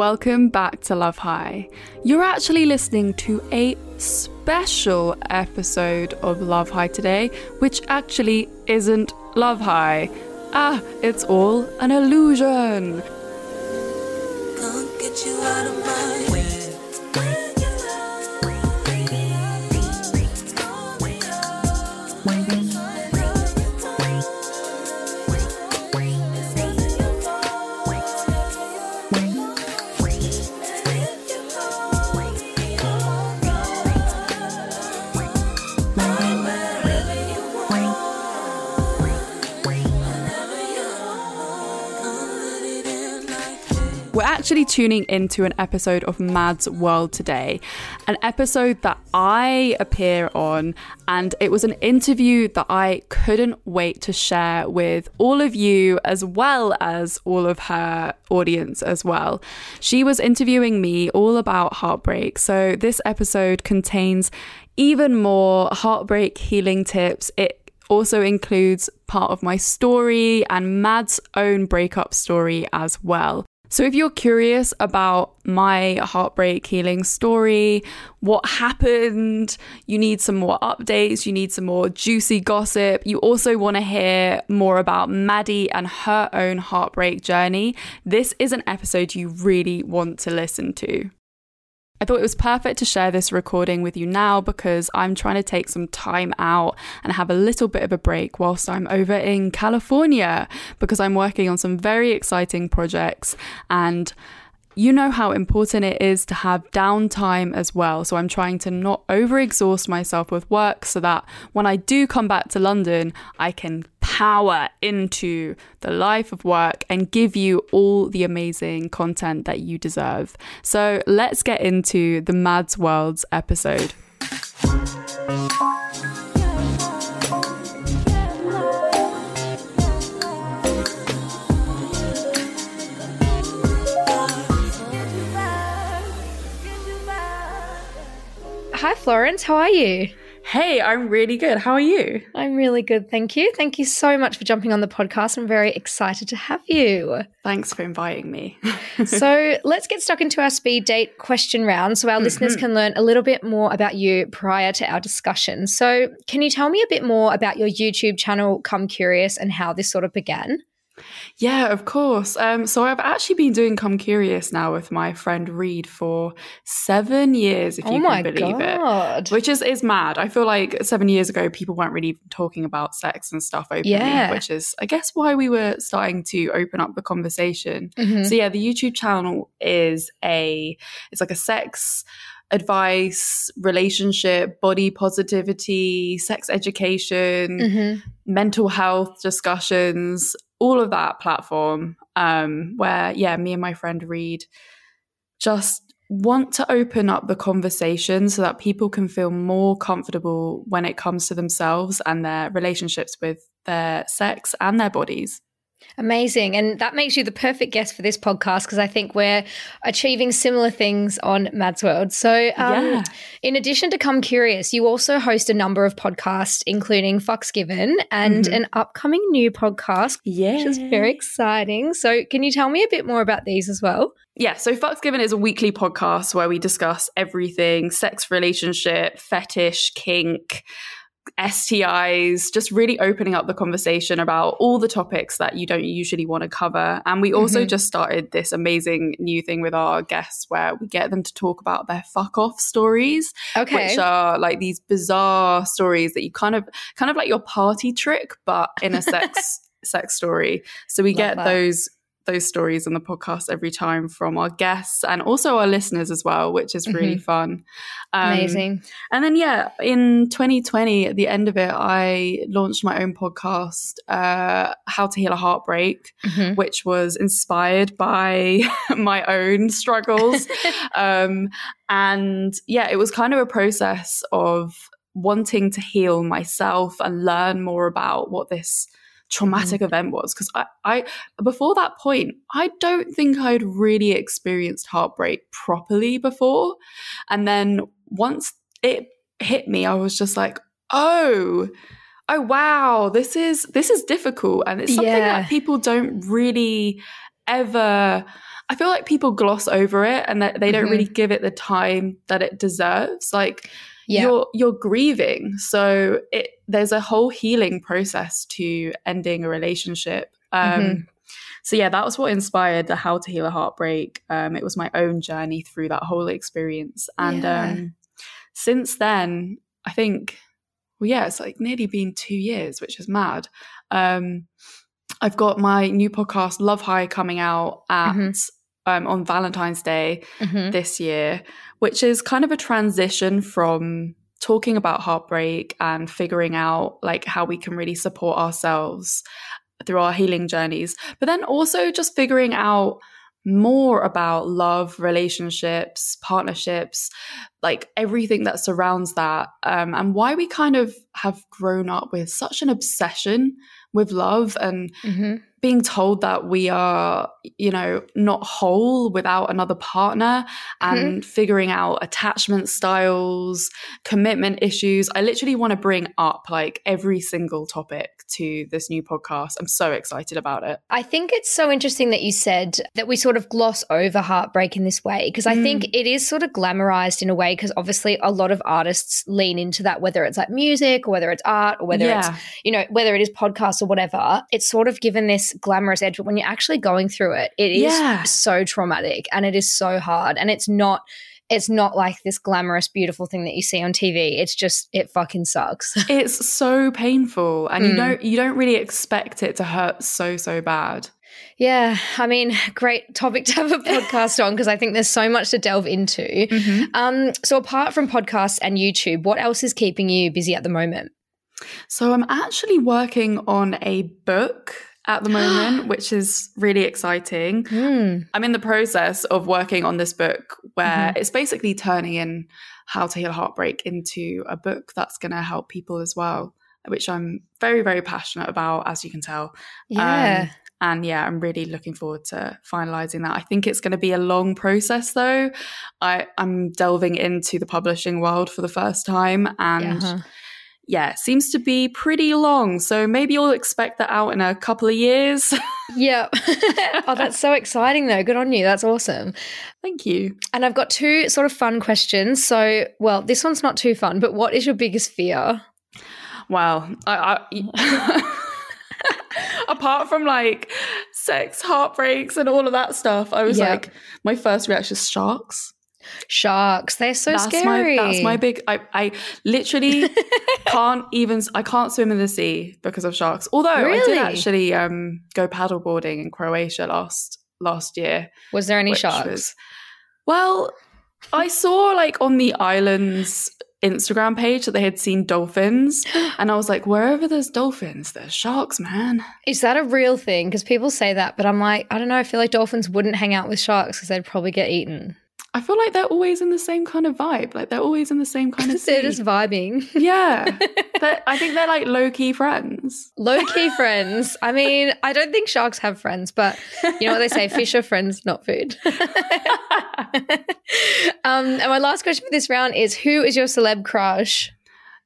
Welcome back to Love High. You're actually listening to a special episode of Love High today, which actually isn't Love High. Ah, it's all an illusion. Actually tuning into an episode of Mad's World today, an episode that I appear on, and it was an interview that I couldn't wait to share with all of you as well as all of her audience as well. She was interviewing me all about heartbreak, so this episode contains even more heartbreak healing tips. It also includes part of my story and Mad's own breakup story as well. So, if you're curious about my heartbreak healing story, what happened, you need some more updates, you need some more juicy gossip, you also want to hear more about Maddie and her own heartbreak journey, this is an episode you really want to listen to. I thought it was perfect to share this recording with you now because I'm trying to take some time out and have a little bit of a break whilst I'm over in California because I'm working on some very exciting projects and you know how important it is to have downtime as well. So I'm trying to not overexhaust myself with work so that when I do come back to London, I can power into the life of work and give you all the amazing content that you deserve. So let's get into the Mads Worlds episode. Hi, Florence. How are you? Hey, I'm really good. How are you? I'm really good. Thank you. Thank you so much for jumping on the podcast. I'm very excited to have you. Thanks for inviting me. so, let's get stuck into our speed date question round so our mm-hmm. listeners can learn a little bit more about you prior to our discussion. So, can you tell me a bit more about your YouTube channel, Come Curious, and how this sort of began? Yeah, of course. Um, so I've actually been doing Come Curious now with my friend Reed for seven years, if oh you can believe God. it. Which is is mad. I feel like seven years ago people weren't really talking about sex and stuff openly, yeah. which is I guess why we were starting to open up the conversation. Mm-hmm. So yeah, the YouTube channel is a it's like a sex advice, relationship, body positivity, sex education, mm-hmm. mental health discussions, all of that platform um, where, yeah, me and my friend Reed just want to open up the conversation so that people can feel more comfortable when it comes to themselves and their relationships with their sex and their bodies. Amazing. And that makes you the perfect guest for this podcast because I think we're achieving similar things on Mad's World. So, um, yeah. in addition to Come Curious, you also host a number of podcasts, including Fucks Given and mm-hmm. an upcoming new podcast, yeah. which is very exciting. So, can you tell me a bit more about these as well? yeah, so Fucks Given is a weekly podcast where we discuss everything sex, relationship, fetish, kink, STIs, just really opening up the conversation about all the topics that you don't usually want to cover. And we also mm-hmm. just started this amazing new thing with our guests where we get them to talk about their fuck off stories. Okay. Which are like these bizarre stories that you kind of kind of like your party trick, but in a sex sex story. So we Love get that. those those stories on the podcast every time from our guests and also our listeners as well, which is really mm-hmm. fun. Um, Amazing. And then, yeah, in 2020, at the end of it, I launched my own podcast, uh, How to Heal a Heartbreak, mm-hmm. which was inspired by my own struggles. um, and yeah, it was kind of a process of wanting to heal myself and learn more about what this traumatic mm. event was because I, I before that point i don't think i'd really experienced heartbreak properly before and then once it hit me i was just like oh oh wow this is this is difficult and it's something yeah. that people don't really ever i feel like people gloss over it and that they don't mm-hmm. really give it the time that it deserves like yeah. you're you're grieving so it there's a whole healing process to ending a relationship um, mm-hmm. so yeah that was what inspired the how to heal a heartbreak um, it was my own journey through that whole experience and yeah. um, since then i think well yeah it's like nearly been two years which is mad um, i've got my new podcast love high coming out at mm-hmm. Um, on Valentine's Day mm-hmm. this year, which is kind of a transition from talking about heartbreak and figuring out like how we can really support ourselves through our healing journeys but then also just figuring out more about love relationships partnerships like everything that surrounds that um, and why we kind of have grown up with such an obsession with love and mm-hmm being told that we are, you know, not whole without another partner and mm-hmm. figuring out attachment styles, commitment issues. I literally want to bring up like every single topic to this new podcast. I'm so excited about it. I think it's so interesting that you said that we sort of gloss over heartbreak in this way because I mm. think it is sort of glamorized in a way because obviously a lot of artists lean into that, whether it's like music or whether it's art or whether yeah. it's, you know, whether it is podcasts or whatever. It's sort of given this glamorous edge, but when you're actually going through it, it is yeah. so traumatic and it is so hard. And it's not it's not like this glamorous, beautiful thing that you see on TV. It's just it fucking sucks. it's so painful, and mm. you don't you don't really expect it to hurt so so bad. Yeah, I mean, great topic to have a podcast on because I think there's so much to delve into. Mm-hmm. Um, so, apart from podcasts and YouTube, what else is keeping you busy at the moment? So, I'm actually working on a book at the moment, which is really exciting. Mm. I'm in the process of working on this book where mm-hmm. it's basically turning in how to heal heartbreak into a book that's going to help people as well, which I'm very, very passionate about, as you can tell. Yeah. Um, and yeah, I'm really looking forward to finalizing that. I think it's going to be a long process though. I, I'm delving into the publishing world for the first time and uh-huh yeah, seems to be pretty long. So maybe you'll expect that out in a couple of years. yeah. oh, that's so exciting, though. Good on you. That's awesome. Thank you. And I've got two sort of fun questions. So, well, this one's not too fun, but what is your biggest fear? Wow. I, I apart from like sex heartbreaks and all of that stuff, I was yep. like, my first reaction is sharks. Sharks, they're so that's scary. My, that's my big. I, I literally can't even. I can't swim in the sea because of sharks. Although really? I did actually um, go paddleboarding in Croatia last last year. Was there any sharks? Was, well, I saw like on the islands Instagram page that they had seen dolphins. And I was like, wherever there's dolphins, there's sharks, man. Is that a real thing? Because people say that, but I'm like, I don't know. I feel like dolphins wouldn't hang out with sharks because they'd probably get eaten. I feel like they're always in the same kind of vibe. Like they're always in the same kind of. they're just vibing. Yeah, But I think they're like low key friends. Low key friends. I mean, I don't think sharks have friends, but you know what they say: fish are friends, not food. um, and my last question for this round is: Who is your celeb crush?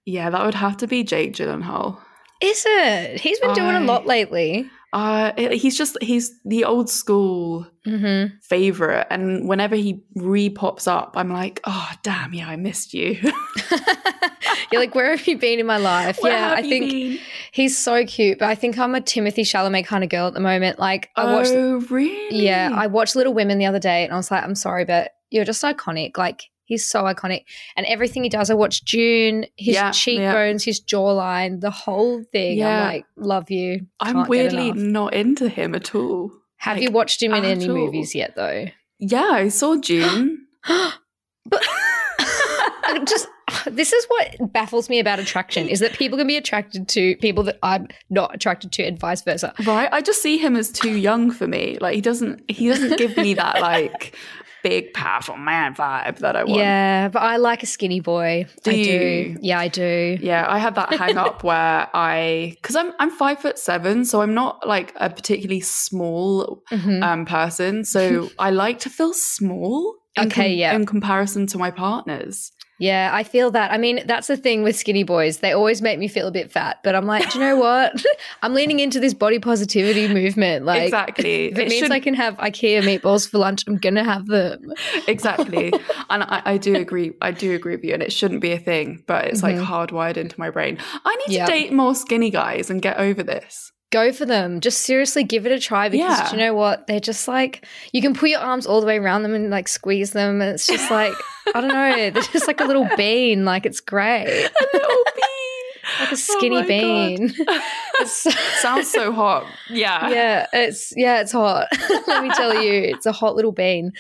Yeah, that would have to be Jake Gyllenhaal. Is it? He's been doing a lot lately. Uh, he's just he's the old school Mm-hmm. favorite, and whenever he re pops up, I'm like, oh damn, yeah, I missed you. You're like, where have you been in my life? Where yeah, I think been? he's so cute, but I think I'm a Timothée Chalamet kind of girl at the moment. Like, I watched, oh really? yeah, I watched Little Women the other day, and I was like, I'm sorry, but you're just iconic. Like, he's so iconic, and everything he does. I watch Dune, his Yeah, yeah. cheekbones, his jawline, the whole thing. Yeah. I'm like, love you. I'm Can't get weirdly not into him at all. Have like, you watched him in any all. movies yet, though? Yeah, I saw Dune. but just this is what baffles me about attraction is that people can be attracted to people that I'm not attracted to and vice versa. Right, I just see him as too young for me. Like he doesn't he doesn't give me that like big powerful man vibe that I want. Yeah, but I like a skinny boy. Do I you? do. Yeah, I do. Yeah, I have that hang up where I because I'm I'm five foot seven, so I'm not like a particularly small Mhm. um person. So I like to feel small. in Okay, yeah. In comparison to my partners. Yeah, I feel that. I mean, that's the thing with skinny boys. They always make me feel a bit fat, but I'm like, do you know what? I'm leaning into this body positivity movement. Like, exactly. if it, means should- I can have IKEA meatballs for lunch, I'm gonna have them. exactly and I, I do agree i do agree with you and it shouldn't be a thing but it's like Mhm. hardwired into my brain i need Yeah. to date more skinny guys and get over this go for them. Just seriously give it a try because Yeah. you know what? They're just like you can put your arms all the way around them and like squeeze them, and it's just like I don't know. They're just like a little bean. Like it's great, a little bean like a Oh skinny God. bean. Sounds so hot yeah yeah, it's yeah, it's hot. Let me tell you, it's a hot little bean.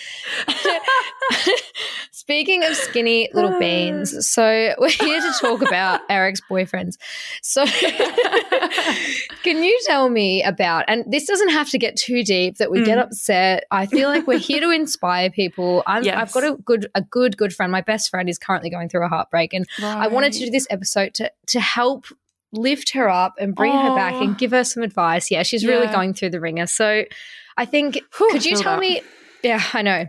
Speaking of skinny little beans, so we're here to talk about Eric's boyfriends. So, can you tell me about? And this doesn't have to get too deep that we get Mm. upset. I feel like we're here to inspire people. I'm, I've Yes. got a good, a good, good friend. My best friend is currently going through a heartbreak, and I wanted to do this episode to to help lift her up and bring her back and give her some advice. Yeah, she's really going through the ringer. So I think Whew, could you tell that. me Yeah, I know.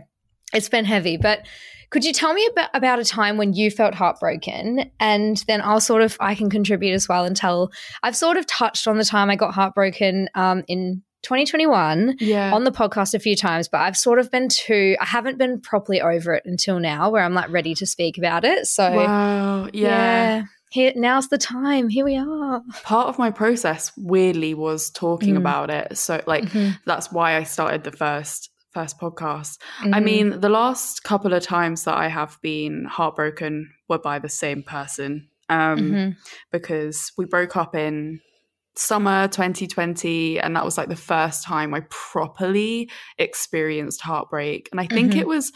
It's been heavy, but could you tell me about, about a time when you felt heartbroken and then I'll sort of I can contribute as well and tell I've sort of touched on the time I got heartbroken um in 2021 yeah on the podcast a few times, but I've sort of been too, I haven't been properly over it until now where I'm like ready to speak about it. So, wow yeah. here, now's the time. Here we are. part of my process weirdly was talking Mm. about it so like Mhm. that's why i started the first first podcast I Mhm. mean, the last couple of times that I have been heartbroken were by the same person um, Mhm. because we broke up in summer 2020, and that was like the first time I properly experienced heartbreak. And I think Mhm. it was,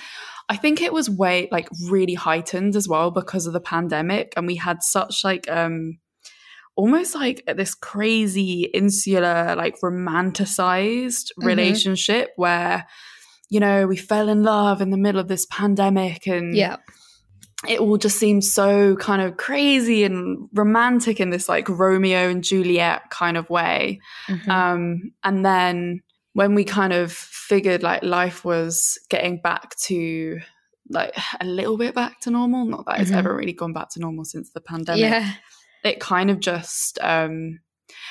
I think it was way like really heightened as well because of the pandemic, and we had such like um almost like this crazy insular like romanticized Mhm. relationship where you know we fell in love in the middle of this pandemic and yeah. it all just seemed so kind of crazy and romantic in this like Romeo and Juliet kind of way Mhm. um and then when we kind of figured like life was getting back to like a little bit back to normal not that it's Mhm. ever really gone back to normal since the pandemic yeah. it kind of just um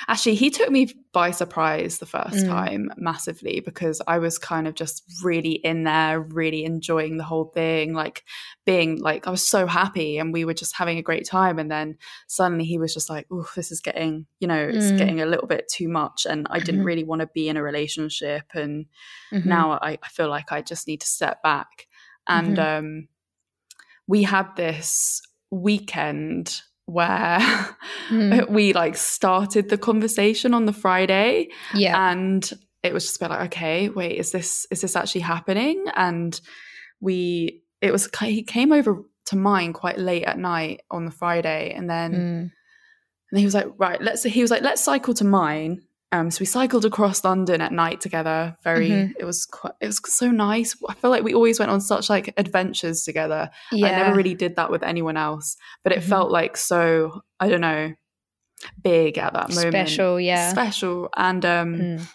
actually he took me by surprise the first Mm. time massively because i was kind of just really in there really enjoying the whole thing like being like i was so happy and we were just having a great time and then suddenly he was just like oh this is getting you know it's Mm. getting a little bit too much and i didn't Mhm. really want to be in a relationship and Mhm. now I, I feel like I just need to step back. And Mm-hmm. um, we had this weekend where Mm. we like started the conversation on the Friday, yeah. and it was just a bit like, okay, wait, is this is this actually happening? And we, it was he came over to mine quite late at night on the Friday, and then. Mm. And he was like, right, let's, he was like, let's cycle to mine. Um, so we cycled across London at night together. Very, Mhm. it was quite, it was so nice. I feel like we always went on such like adventures together. yeah. I never really did that with anyone else, but it Mhm. felt like so, I don't know, big at that moment. special. Yeah. Special. And, um, Mm.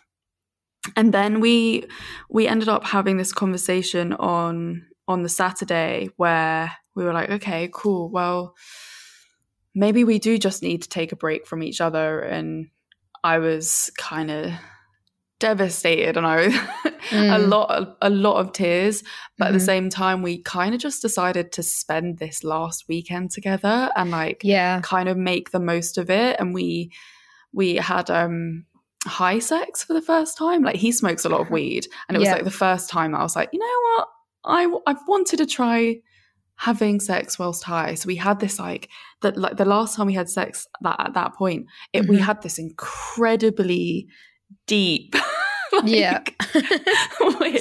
and then we, we ended up having this conversation on, on the Saturday where we were like, okay, cool. Well, maybe we do just need to take a break from each other and i was kind of devastated and I mm. a lot a lot of tears but mm-hmm. at the mm-hmm. same time we kind of just decided to spend this last weekend together and like yeah kind of make the most of it and we we had um high sex for the first time like he smokes a lot of weed and it was yeah. like the first time I was like you know what I I've wanted to try having sex whilst high. So we had this like that like the last time we had sex that at that point, it mm-hmm. we had this incredibly deep like, yeah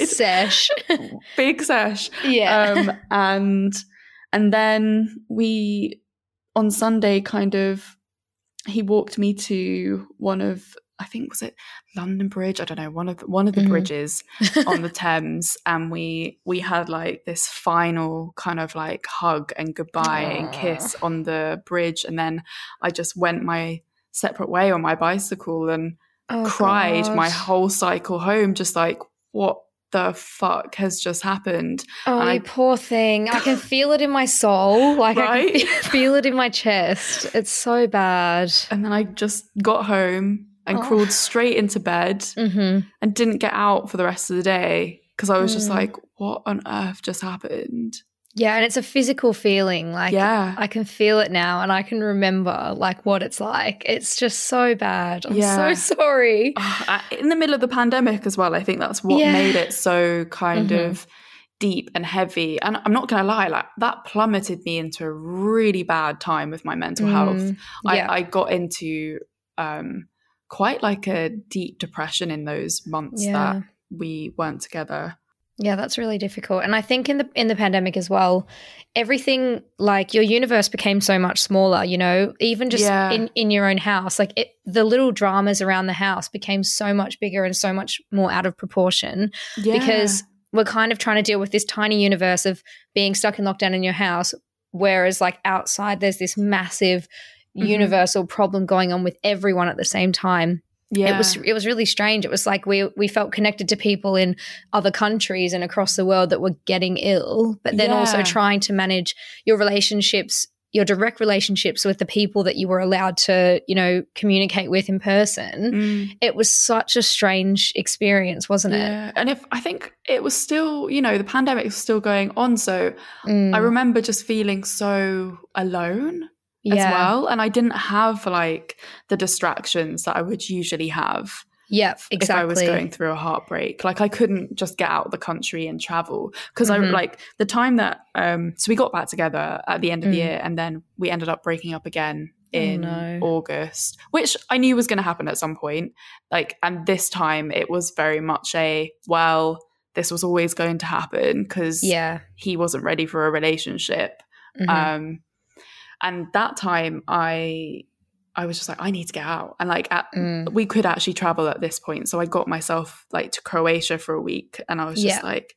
sesh big sesh yeah um, and and then we on sunday kind of he walked me to one of I think was it London Bridge. I don't know one of the, one of the mm-hmm. bridges on the Thames, and we we had like this final kind of like hug and goodbye Aww. and kiss on the bridge, and then I just went my separate way on my bicycle and oh, cried my whole cycle home, just like what the fuck has just happened? Oh, I, poor thing. I can feel it in my soul. Like right? I can feel it in my chest. It's so bad. And then I just got home and oh. crawled straight into bed mm-hmm. and didn't get out for the rest of the day because I was mm. just like, what on earth just happened? Yeah, and it's a physical feeling. Like, yeah. I can feel it now, and I can remember like what it's like. It's just so bad. I'm yeah. so sorry. Oh, in the middle of the pandemic as well, I think that's what yeah. made it so kind mm-hmm. of deep and heavy. And I'm not going to lie, like that plummeted me into a really bad time with my mental mm, health. Yeah. I, I got into um, quite like a deep depression in those months yeah. that we weren't together. Yeah, that's really difficult. And I think in the in the pandemic as well, everything like your universe became so much smaller, you know, even just yeah. in in your own house, like it, the little dramas around the house became so much bigger and so much more out of proportion yeah. because we're kind of trying to deal with this tiny universe of being stuck in lockdown in your house whereas like outside there's this massive mm-hmm. universal problem going on with everyone at the same time. Yeah. It was it was really strange. It was like we we felt connected to people in other countries and across the world that were getting ill, but then yeah. also trying to manage your relationships, your direct relationships with the people that you were allowed to, you know, communicate with in person. Mm. It was such a strange experience, wasn't yeah. it? And if I think it was still, you know, the pandemic was still going on, so mm. I remember just feeling so alone yeah. as well. And I didn't have like the distractions that I would usually have. Yeah, exactly. If I was going through a heartbreak, like I couldn't just get out of the country and travel because mm-hmm. I like the time that um so we got back together at the end of mm. the year and then we ended up breaking up again oh, in oh, no. August, which I knew was going to happen at some point. Like, and this time it was very much a well, this was always going to happen because yeah, he wasn't ready for a relationship. Mm-hmm. Um, and that time I I was just like, I need to get out. And like at, mm. we could actually travel at this point. So I got myself like to Croatia for a week and I was just yeah. like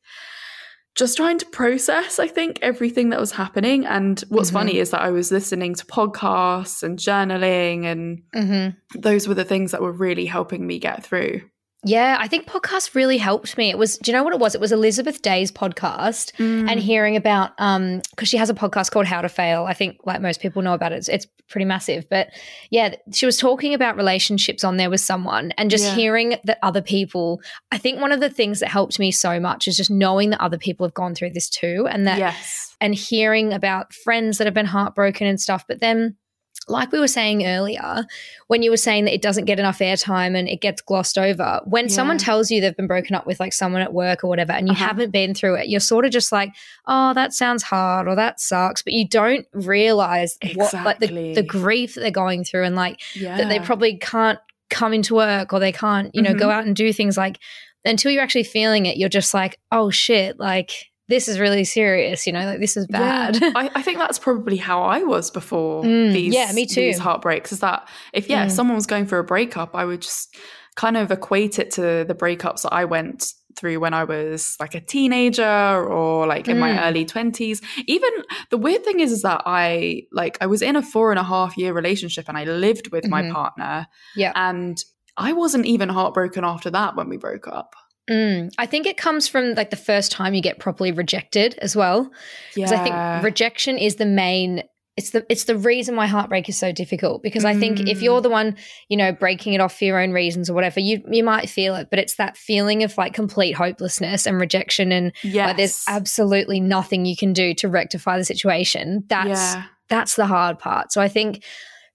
just trying to process, I think, everything that was happening. And what's mm-hmm. funny is that I was listening to podcasts and journaling and mm-hmm. those were the things that were really helping me get through. Yeah, I think podcasts really helped me. It was, do you know what it was? It was Elizabeth Day's podcast mm. and hearing about, um, because she has a podcast called How to Fail. I think, like most people know about it, it's, it's pretty massive. But yeah, she was talking about relationships on there with someone and just yeah. hearing that other people. I think one of the things that helped me so much is just knowing that other people have gone through this too, and that, yes. and hearing about friends that have been heartbroken and stuff. But then like we were saying earlier, when you were saying that it doesn't get enough airtime and it gets glossed over, when yeah. someone tells you they've been broken up with like someone at work or whatever, and you uh-huh. haven't been through it, you're sort of just like, oh, that sounds hard or that sucks. But you don't realize exactly. what, like, the, the grief that they're going through and like yeah. that they probably can't come into work or they can't, you know, mm-hmm. go out and do things like until you're actually feeling it, you're just like, oh shit, like this is really serious, you know, like this is bad. Yeah. I, I, think that's probably how I was before mm, these, yeah, me too. these heartbreaks. Is that if yeah, mm. if someone was going through a breakup, I would just kind of equate it to the breakups that I went through when I was like a teenager or like in mm. my early 20s. Even the weird thing is, is that I like I was in a four and a half year relationship and I lived with mm-hmm. my partner. Yeah. And I wasn't even heartbroken after that when we broke up. Mm, I think it comes from like the first time you get properly rejected as well. Because yeah. I think rejection is the main it's the it's the reason why heartbreak is so difficult because I think if you're the one, you know, breaking it off for your own reasons or whatever, you you might feel it, but it's that feeling of like complete hopelessness and rejection and yes. like there's absolutely nothing you can do to rectify the situation. That's yeah. that's the hard part. So I think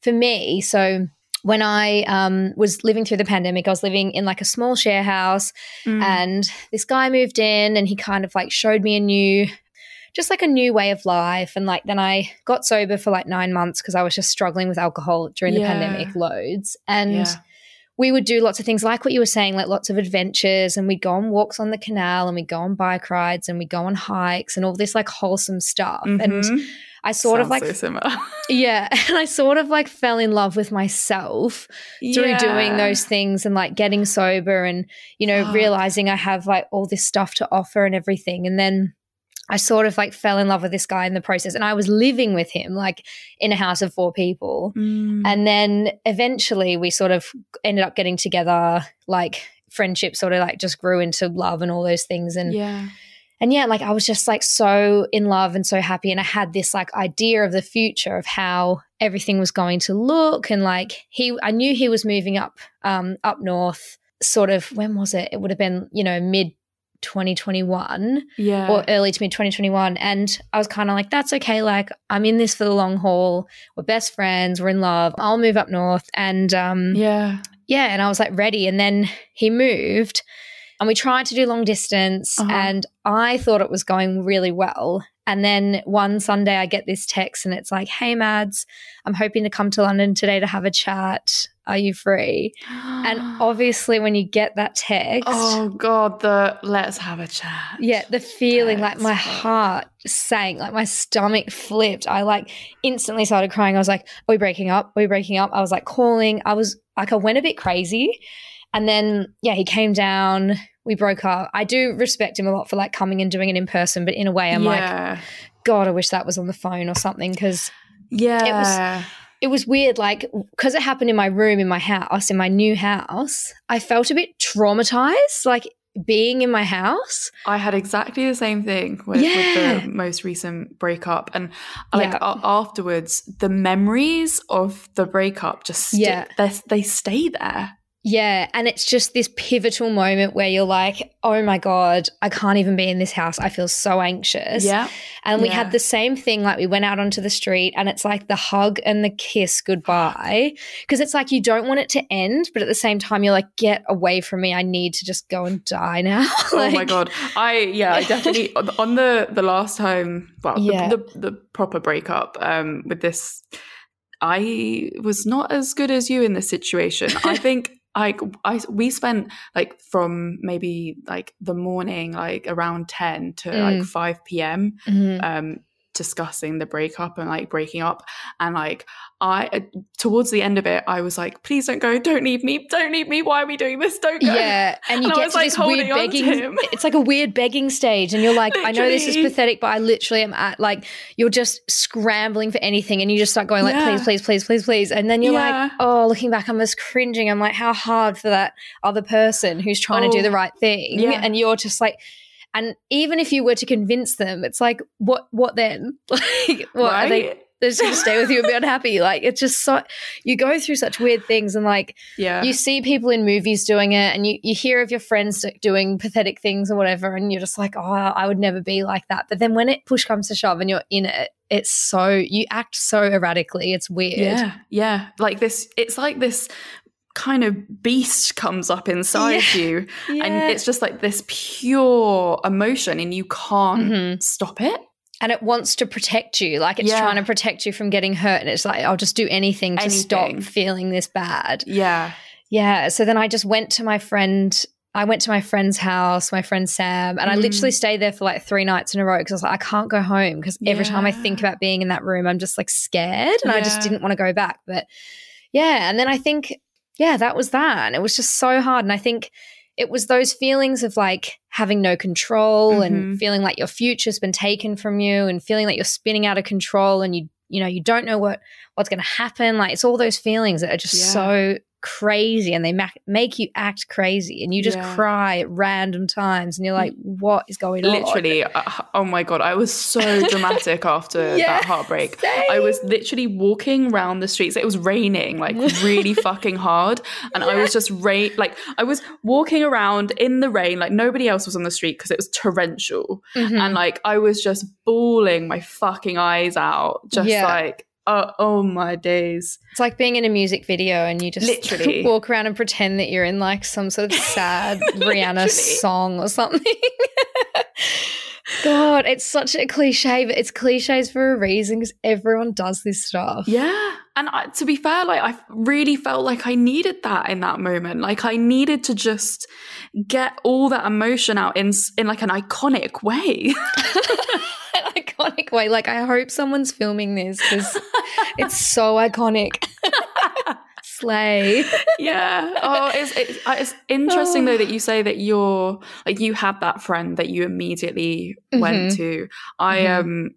for me, so when I um, was living through the pandemic, I was living in like a small share house, Mm. and this guy moved in, and he kind of like showed me a new, just like a new way of life. And like then I got sober for like nine months because I was just struggling with alcohol during the pandemic loads, and. yeah. We would do lots of things like what you were saying, like lots of adventures, and we'd go on walks on the canal, and we'd go on bike rides, and we'd go on hikes, and all this like wholesome stuff. And Mhm. I sort of like so similar. yeah. And I sort of like fell in love with myself through doing those things and like getting sober and, you know, Fuck. realizing I have like all this stuff to offer and everything. And then I sort of like fell in love with this guy in the process. And I was living with him like in a house of four people. Mm. And then eventually we sort of ended up getting together, like friendship sort of like just grew into love and all those things. And yeah. And yeah, like I was just like so in love and so happy. And I had this like idea of the future of how everything was going to look. And like he, I knew he was moving up, um, up north, sort of, when was it? It would have been, you know, mid 2021 Yeah. or early to mid 2021. And I was kind of like, that's okay. Like I'm in this for the long haul. We're best friends. We're in love. I'll move up north. And, um, yeah. yeah, and I was like ready. And then he moved and we tried to do long distance Uh-huh. and I thought it was going really well. And then one Sunday I get this text and it's like, hey, Mads, I'm hoping to come to London today to have a chat. Are you free? And obviously, when you get that text, oh god, the let's have a chat. yeah, the feeling like my heart sank, like my stomach flipped. I like instantly started crying. I was like, Are we breaking up? Are we breaking up? I was like calling. I was like, I went a bit crazy. And then, yeah, he came down. We broke up. I do respect him a lot for like coming and doing it in person, but in a way, I'm like. God, I wish that was on the phone or something because yeah. it was it was weird. Like, because it happened in my room, in my house, in my new house, I felt a bit traumatized, like being in my house. I had exactly the same thing with, Yeah. with the most recent breakup, and like Yeah. a- afterwards, the memories of the breakup just sti- Yeah. they stay there. Yeah. And it's just this pivotal moment where you're like, oh my God, I can't even be in this house. I feel so anxious. Yeah, And we Yeah. had the same thing. Like we went out onto the street and it's like the hug and the kiss goodbye. Cause it's like you don't want it to end, but at the same time, you're like, get away from me. I need to just go and die now. oh my god, I yeah, I definitely on- on the the last time, well, Yeah. the, the the proper breakup um with this, I was not as good as you in this situation. I think. Like I, we spent like from maybe like the morning, like around ten to like Mm. five p.m. Mhm. um discussing the breakup and like breaking up and like i uh, towards the end of it i was like please don't go don't leave me don't leave me why are we doing this don't go Yeah, and you And get to like, this weird holding on to begging. It's like a weird begging stage, and you're like, I know this is pathetic, but I literally am at like you're just scrambling for anything, and you just start going like, Yeah. please, please, please, please, please, and then you're Yeah. like, oh, looking back, I'm just cringing. I'm like, how hard for that other person who's trying to do Oh, the right thing, yeah. and you're just like. And even if you were to convince them, it's like, what? What then? like, what are they? They're just going to stay with you and be unhappy. Like, it's just so. You go through such weird things, and like, yeah you see people in movies doing it and you, you hear of your friends doing pathetic things or whatever and you're just like oh i would never be like that but then when it push comes to shove and you're in it it's so you act so erratically it's weird yeah yeah like this it's like this kind of beast comes up inside Yeah. you Yeah. and it's just like this pure emotion and you can't Mhm. stop it and it wants to protect you like it's Yeah. trying to protect you from getting hurt and it's like i'll just do anything to stop feeling this bad yeah yeah so then i just went to my friend I went to my friend's house, my friend Sam, and I Mm. literally stayed there for like three nights in a row because I was like, I can't go home because every time I think about being in that room, I'm just like scared and I just didn't want to go back. But yeah, and then I think, yeah, that was that. And it was just so hard. And I think it was those feelings of like having no control and Mhm. feeling like your future's been taken from you and feeling like you're spinning out of control and you, you know, you don't know what what's going to happen. Like it's all those feelings that are just Yeah. so crazy and they ma- make you act crazy and you just Yeah. cry at random times and you're like, what is going on? Literally, uh, oh my god, I was so dramatic after Yeah, that heartbreak. I was literally walking around the streets. It was raining like really fucking hard, and I was just rain like I was walking around in the rain, like nobody else was on the street because it was torrential, Mhm. and like I was just bawling my fucking eyes out, just like oh, oh my days. It's like being in a music video and you just Literally. walk around and pretend that you're in like some sort of sad Rihanna song or something. God, it's such a cliche, but it's cliches for a reason because everyone does this stuff. Yeah. And I, to be fair, like I really felt like I needed that in that moment. Like I needed to just get all that emotion out in in like an iconic way. An iconic way. Like, I hope someone's filming this because it's so iconic. Slay. yeah. Oh, it's it's, uh, it's interesting though that you say that you're like you had that friend that you immediately went Mhm. to. I Mhm. um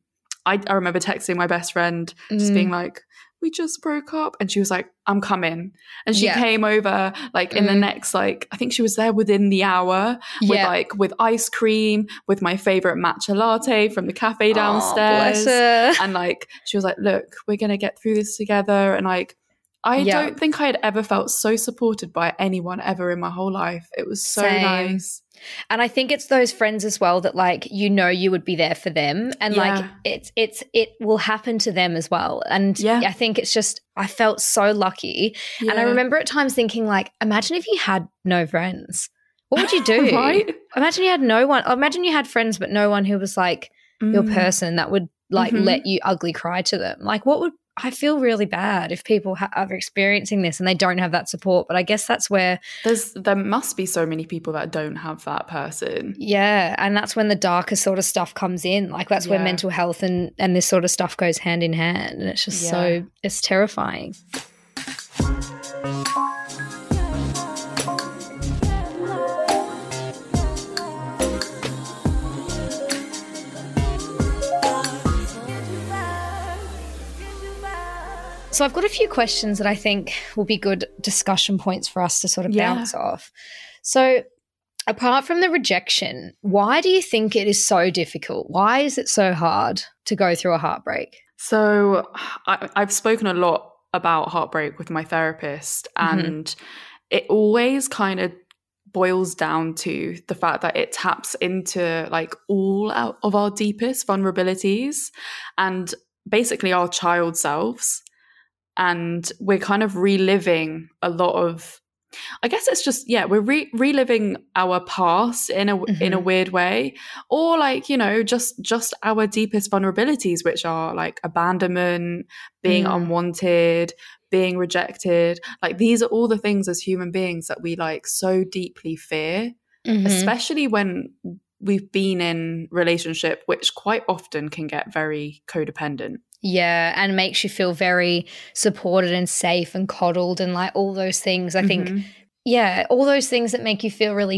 I, I remember texting my best friend just Mm. being like we just broke up and she was like i'm coming and she Yeah. came over like in the Mm. next like i think she was there within the hour with like with ice cream with my favorite matcha latte from the cafe downstairs her. and like she was like look we're gonna get through this together and like i Yeah. don't think i had ever felt so supported by anyone ever in my whole life it was so Same. nice And I think it's those friends as well that like you know you would be there for them and like it's it's it will happen to them as well. And Yeah. I think it's just I felt so lucky. And I remember at times thinking like imagine if you had no friends. What would you do? right Imagine you had no one. Imagine you had friends but no one who was like your Mm. person that would like Mhm. let you ugly cry to them. Like what would I feel really bad if people ha- are experiencing this and they don't have that support. But I guess that's where there's there must be so many people that don't have that person Yeah, and that's when the darker sort of stuff comes in. Like that's where mental health and and this sort of stuff goes hand in hand, and it's just Yeah. so it's terrifying. So I've got a few questions that I think will be good discussion points for us to sort of Yeah. bounce off. So apart from the rejection, why do you think it is so difficult? Why is it so hard to go through a heartbreak? So I, I've spoken a lot about heartbreak with my therapist, Mhm. and it always kind of boils down to the fact that it taps into like all of our deepest vulnerabilities and basically our child selves. And we're kind of reliving a lot of I guess it's just yeah, we're re- reliving our past in a in a Mhm. weird way, or like you know just just our deepest vulnerabilities, which are like abandonment, being Mm. unwanted, being rejected. Like these are all the things as human beings that we like so deeply fear, Mm-hmm. especially when we've been in relationship, which quite often can get very codependent. Yeah, and makes you feel very supported and safe and coddled and like all those things. I think, Mhm. yeah, all those things that make you feel really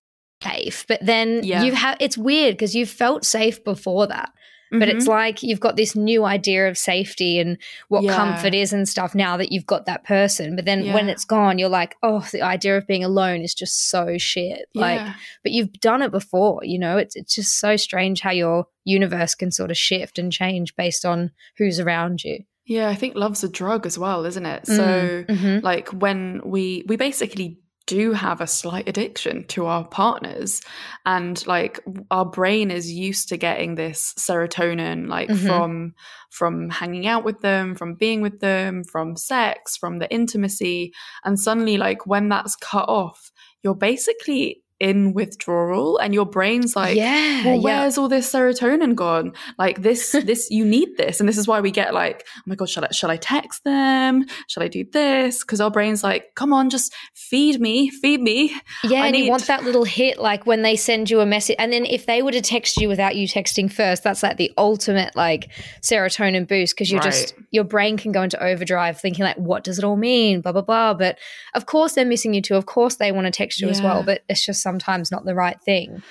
Safe, but then Yeah. you have it's weird because you've felt safe before that. But it's Mhm. like you've got this new idea of safety and what Yeah. comfort is and stuff now that you've got that person. But then when it's gone, you're like, oh, the idea of being alone is just so shit. Like, but you've done it before, you know? It's it's just so strange how your universe can sort of shift and change based on who's around you. Yeah, I think love's a drug as well, isn't it? Mm, So mhm. like when we we basically do have a slight addiction to our partners and like our brain is used to getting this serotonin like Mhm. from from hanging out with them from being with them from sex from the intimacy and suddenly like when that's cut off you're basically in withdrawal and your brain's like yeah, well yeah. where's all this serotonin gone? Like this this you need this. And this is why we get like oh my god shall i shall i text them? Shall i do this? Because our brain's like come on just feed me feed me. Yeah, I and you need- want that little hit, like when they send you a message, and then if they were to text you without you texting first, that's like the ultimate like serotonin boost because you're just your brain can go into overdrive, thinking like, what does it all mean? Blah blah blah. But of course they're missing you too. Of course they want to text you as well, but it's just sometimes not the right thing.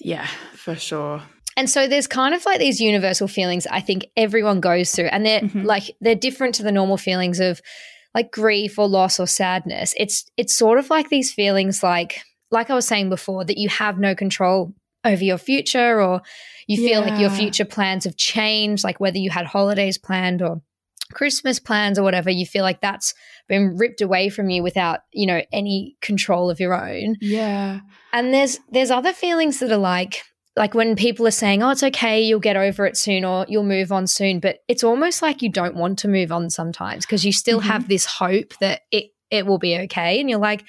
yeah for sure And so there's kind of like these universal feelings I think everyone goes through, and they're Mhm. like they're different to the normal feelings of like grief or loss or sadness. It's it's sort of like these feelings like like I was saying before that you have no control over your future or you feel like your future plans have changed, like whether you had holidays planned or Christmas plans or whatever, you feel like that's been ripped away from you without, you know, any control of your own. yeah And there's there's other feelings that are like like when people are saying, "Oh, it's okay, you'll get over it soon or you'll move on soon," but it's almost like you don't want to move on sometimes because you still Mhm. have this hope that it it will be okay and you're like,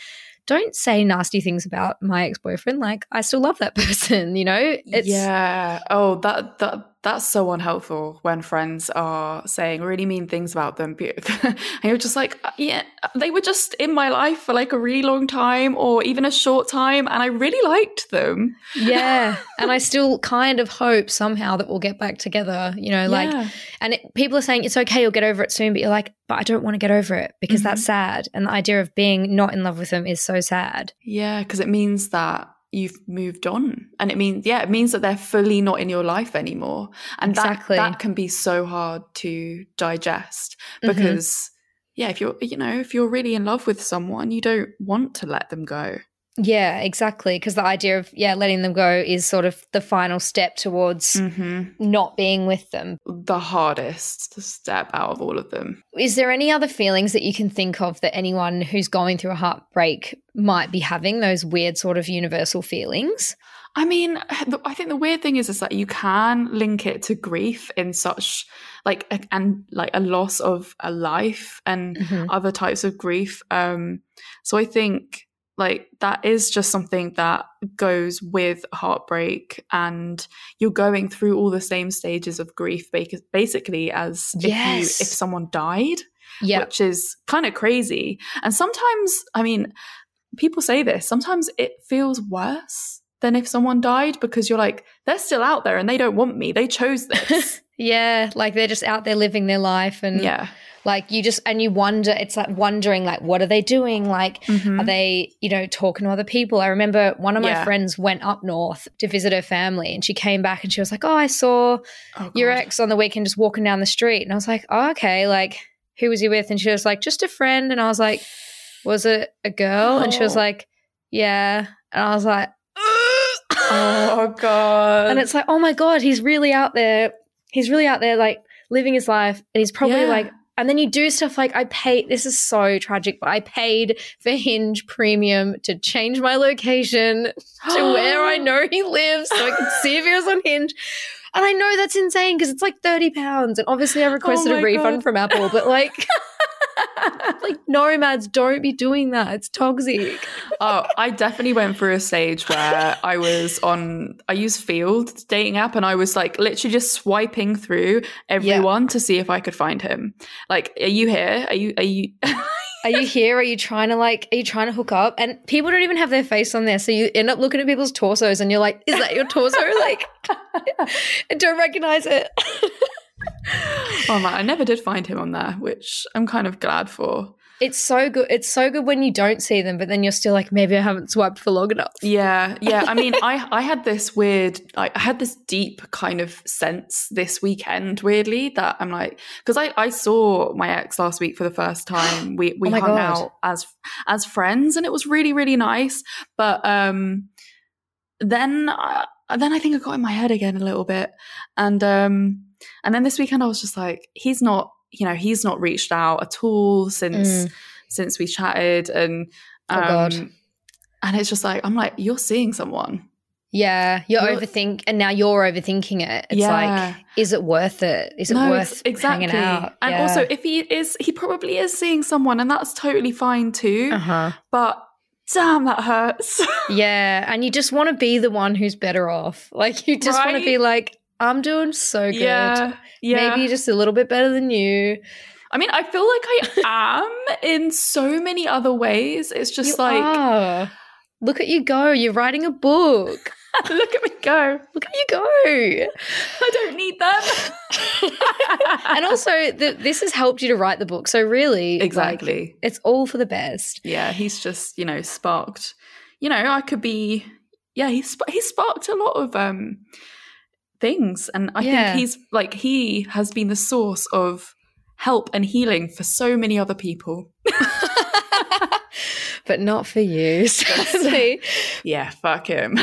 "Don't say nasty things about my ex-boyfriend. Like, I still love that person, you know?" It's yeah oh that that that's so unhelpful when friends are saying really mean things about them and you're just like "Uh, yeah they were just in my life for like a really long time or even a short time and i really liked them yeah, and I still kind of hope somehow that we'll get back together, you know, like Yeah. And it, people are saying it's okay, you'll get over it soon, but you're like, but I don't want to get over it because that's Mm-hmm. sad. And the idea of being not in love with them is so sad. Yeah, because it means that you've moved on. And it means, yeah, it means that they're fully not in your life anymore. And Exactly. that, that can be so hard to digest Mhm. because, yeah, if you're, you know, if you're really in love with someone, you don't want to let them go. Yeah, exactly. Because the idea of, yeah, letting them go is sort of the final step towards hmm not being with them. The hardest step out of all of them. Is there any other feelings that you can think of that anyone who's going through a heartbreak might be having, those weird sort of universal feelings? I mean, I think the weird thing is, is that you can link it to grief in such like a, and like a loss of a life and Mhm. other types of grief. Um, so I think like that is just something that goes with heartbreak, and you're going through all the same stages of grief, basically as if you if someone died Yeah. which is kind of crazy. And sometimes, I mean, people say this, sometimes it feels worse than if someone died because you're like, they're still out there and they don't want me. They chose this. yeah. Like they're just out there living their life. And yeah. like you just, and you wonder, it's like wondering, like, what are they doing? Like, Mhm. Are they, you know, talking to other people? I remember one of my Yeah. friends went up north to visit her family and she came back and she was like, Oh, I saw Oh, your ex on the weekend just walking down the street. And I was like, Oh, okay. Like, who was he with? And she was like, Just a friend. And I was like, Was it a girl? And she was Oh. like, Yeah. And I was like, Oh, God. and it's like, Oh my God, he's really out there. He's really out there, like living his life. And he's probably Yeah. like, and then you do stuff like I paid. This is so tragic, but I paid for Hinge Premium to change my location to where I know he lives so I could see if he was on Hinge. And I know that's insane because it's like 30 pounds. And obviously I oh requested Oh a refund God. from Apple, but like, like nomads don't be doing that. It's toxic. oh, I definitely went through a stage where I was on, I used Feeld dating app and I was like literally just swiping through everyone to see if I could find him. Like, are you here? Are you, are you? Are you here? Are you trying to like, are you trying to hook up? And people don't even have their face on there. So you end up looking at people's torsos and you're like, is that your torso? like, I don't recognize it. oh man, I never did find him on there, which I'm kind of glad for. It's so good. It's so good when you don't see them, but then you're still like, maybe I haven't swiped for long enough. Yeah, yeah. I mean, I I had this weird, I had this deep kind of sense this weekend, weirdly, that I'm like, because I I saw my ex last week for the first time. We we Oh hung God. out as as friends, and it was really really nice. But um, then I, then I think I got in my head again a little bit, and um, and then this weekend I was just like, he's not, you know, he's not reached out at all since Mm. since we chatted, and Oh, God. um, and it's just like I'm like, you're seeing someone. Yeah, you're You're- overthink, and now you're overthinking it. It's like, is it worth it? Is it No, worth exactly. hanging out? And Yeah. also, if he is, he probably is seeing someone, and that's totally fine too. uh-huh. But damn, that hurts. Yeah, and you just want to be the one who's better off. Like you just want to be like, I'm doing so good. yeah, yeah. Maybe just a little bit better than you. I mean, I feel like I am in so many other ways. It's just You like, are. Look at you go. You're writing a book. look at me go. Look at you go. I don't need them. and also, the, this has helped you to write the book. So really, like, exactly. it's all for the best. yeah, he's just you know sparked. You know, I could be. Yeah, he's he sparked a lot of um things, and I Yeah. think he's like he has been the source of help and healing for so many other people. but not for you. sadly. Yeah, fuck him.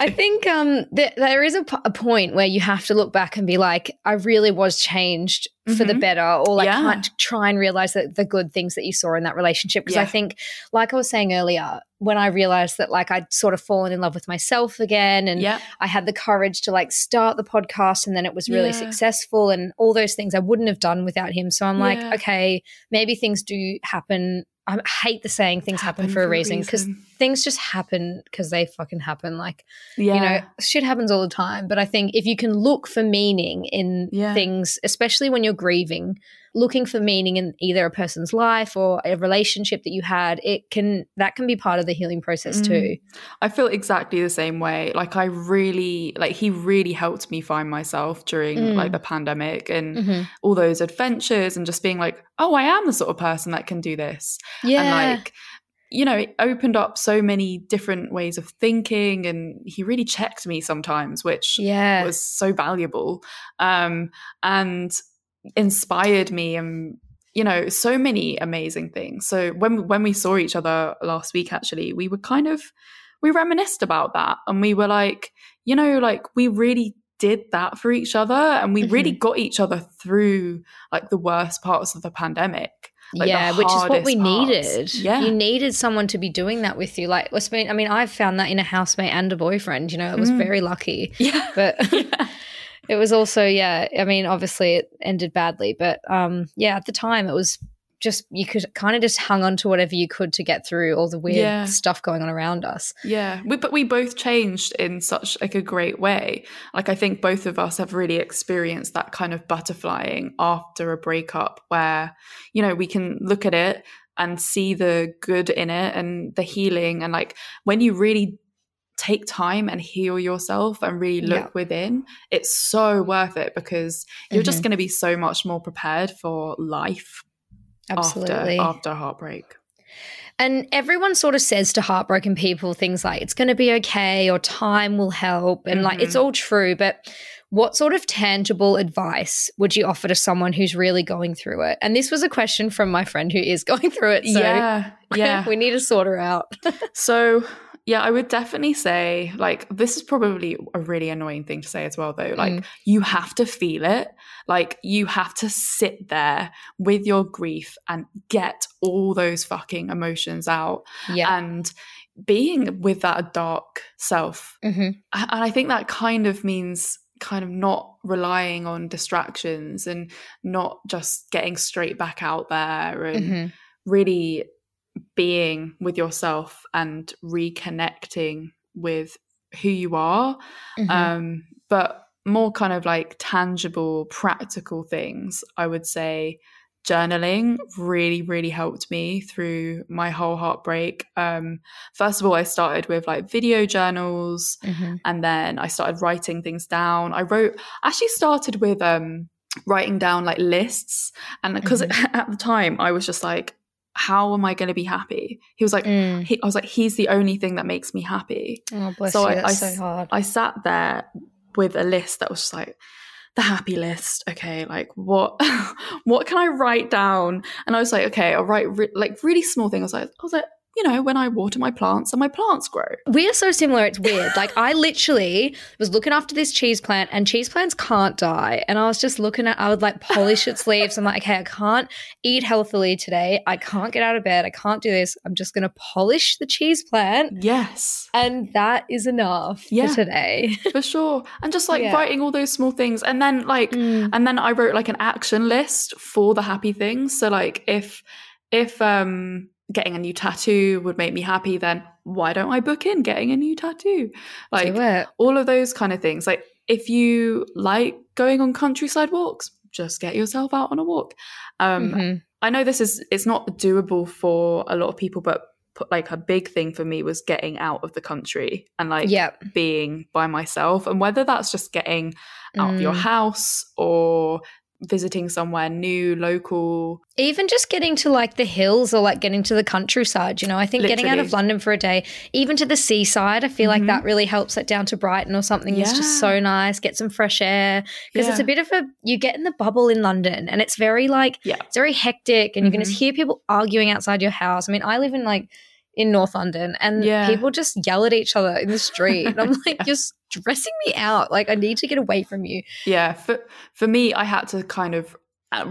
I think um, th- there is a, p- a point where you have to look back and be like, I really was changed for the Mhm. better, or like Yeah. can't try and realize that the good things that you saw in that relationship. Because I think, like I was saying earlier, when I realized that like I'd sort of fallen in love with myself again, and yeah, I had the courage to like start the podcast, and then it was really Yeah. successful, and all those things I wouldn't have done without him. So I'm like, okay, maybe things do happen. I hate the saying things happen, for a reason because. Things just happen because they fucking happen. Like, yeah, you know, shit happens all the time. But I think if you can look for meaning in Yeah. things, especially when you're grieving, looking for meaning in either a person's life or a relationship that you had, it can that can be part of the healing process Mm. too. I feel exactly the same way. Like I really like he really helped me find myself during Mm. like the pandemic and Mhm. all those adventures and just being like, oh, I am the sort of person that can do this. Yeah. And like, you know, it opened up so many different ways of thinking and he really checked me sometimes, which yeah. was so valuable. Um and inspired me and you know so many amazing things so when when we saw each other last week actually we were kind of we reminisced about that and we were like you know like we really did that for each other and we really got each other through like the worst parts of the pandemic like, yeah, which is what we parts. needed. Yeah. You needed someone to be doing that with you. Like, I mean, I've found that in a housemate and a boyfriend. You know, it was Mm. very lucky. yeah But Yeah. it was also, yeah. I mean, obviously, it ended badly, but um, yeah, at the time, it was just you could kind of just hung on to whatever you could to get through all the weird Yeah. stuff going on around us. Yeah, we, but we both changed in such like a great way. Like I think both of us have really experienced that kind of butterflying after a breakup, where you know we can look at it and see the good in it and the healing, and like when you really take time and heal yourself and really look Yeah. within, it's so worth it because you're just Mhm. going to be so much more prepared for life Absolutely. after after heartbreak. And everyone sort of says to heartbroken people things like, it's going to be okay or time will help. And like, Mm-hmm. it's all true. But what sort of tangible advice would you offer to someone who's really going through it? And this was a question from my friend who is going through it. So yeah, yeah. we need to sort her out. So, yeah, I would definitely say, like, this is probably a really annoying thing to say as well, though. Like, Mm. you have to feel it. Like, you have to sit there with your grief and get all those fucking emotions out. yeah. And being with that dark self. hmm And I think that kind of means kind of not relying on distractions and not just getting straight back out there and hmm really being with yourself and reconnecting with who you are Mm-hmm. um but more kind of like tangible practical things i would say journaling really really helped me through my whole heartbreak um first of all i started with like video journals hmm and then i started writing things down i wrote actually started with um writing down like lists and because Mm-hmm. at the time I was just like how am I going to be happy? He was like Mm. he, I was like he's the only thing that makes me happy. Oh, bless So you. I- That's I so hard. I sat there with a list that was just like the happy list. Okay, like what what can I write down? And I was like, okay, I'll write re- like really small things. I was like, I was like, you know, when I water my plants and my plants grow. We are so similar. It's weird. Like I literally was looking after this cheese plant, and cheese plants can't die. And I was just looking at. I would like polish its leaves. I'm like, okay, I can't eat healthily today. I can't get out of bed. I can't do this. I'm just gonna polish the cheese plant, Yes, and that is enough Yeah. for today. for sure. And just like Yeah. writing all those small things, and then like Mm. and then I wrote like an action list for the happy things. So like if if um getting a new tattoo would make me happy, then why don't I book in getting a new tattoo? Like all of those kind of things. Like if you like going on countryside walks, just get yourself out on a walk. Um Mhm. I know this is it's not doable for a lot of people, but put like a big thing for me was getting out of the country and like Yep. being by myself and whether that's just getting out of your Mm. house or visiting somewhere new local Even just getting to like the hills or like getting to the countryside, you know, I think getting out of London for a day, even to the seaside, I feel like Mhm. that really helps. Like down to Brighton or something is just so nice. Get some fresh air because it's a bit of a you get in the bubble in London and it's very like Yeah. it's very hectic and you can just hear people arguing outside your house. I mean, I live in like in North London and Yeah. people just yell at each other in the street. and I'm like, you're stressing me out. Like I need to get away from you. yeah for for me i had to kind of uh,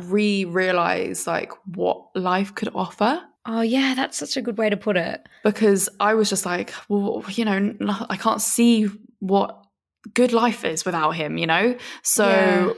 re-realize like what life could offer Oh yeah, that's such a good way to put it. because i was just like well you know I can't see what good life is without him you know so Yeah.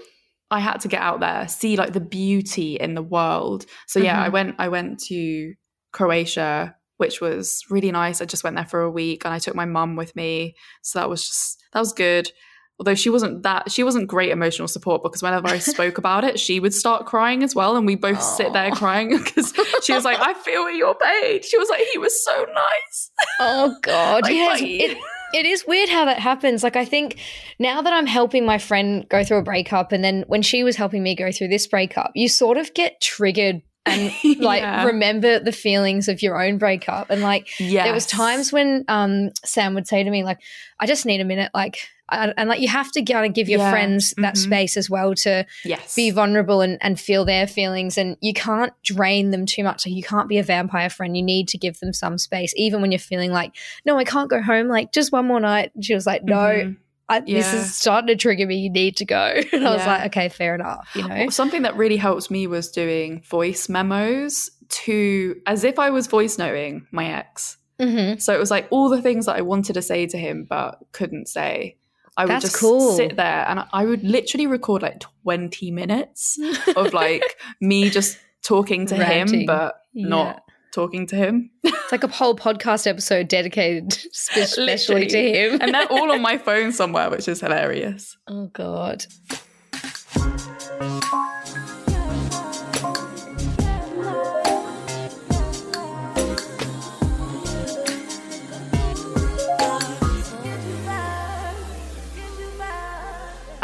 i had to get out there see like the beauty in the world so yeah i Mhm. went i went to croatia which was really nice. I just went there for a week and i took my mum with me. So that was just that was good. Although she wasn't that she wasn't great emotional support because whenever i spoke about it she would start crying as well and we both sit there crying because she was like i feel your pain. She was like he was so nice. Oh God, Like, yes. It, it is weird how that happens. Like I think now that I'm helping my friend go through a breakup, and then when she was helping me go through this breakup, you sort of get triggered and like Yeah. remember the feelings of your own breakup. And like yeah there was times when um Sam would say to me like, "I just need a minute," like. And, and like you have to kind of give your Yeah. friends that Mhm. space as well to yes be vulnerable and, and feel their feelings and you can't drain them too much like you can't be a vampire friend you need to give them some space even when you're feeling like no i can't go home like just one more night and she was like no Mhm. I, this is starting to trigger me you need to go and i was like okay fair enough you know Well, Something that really helped me was doing voice memos to as if I was voice noting my ex. mm-hmm. So it was like all the things that I wanted to say to him but couldn't say. I would That's just cool. sit there and I would literally record like 20 minutes of like me just talking to Ranting. him but Yeah. not talking to him. it's like a whole podcast episode dedicated spe- especially to him and they're all on my phone somewhere, which is hilarious. oh god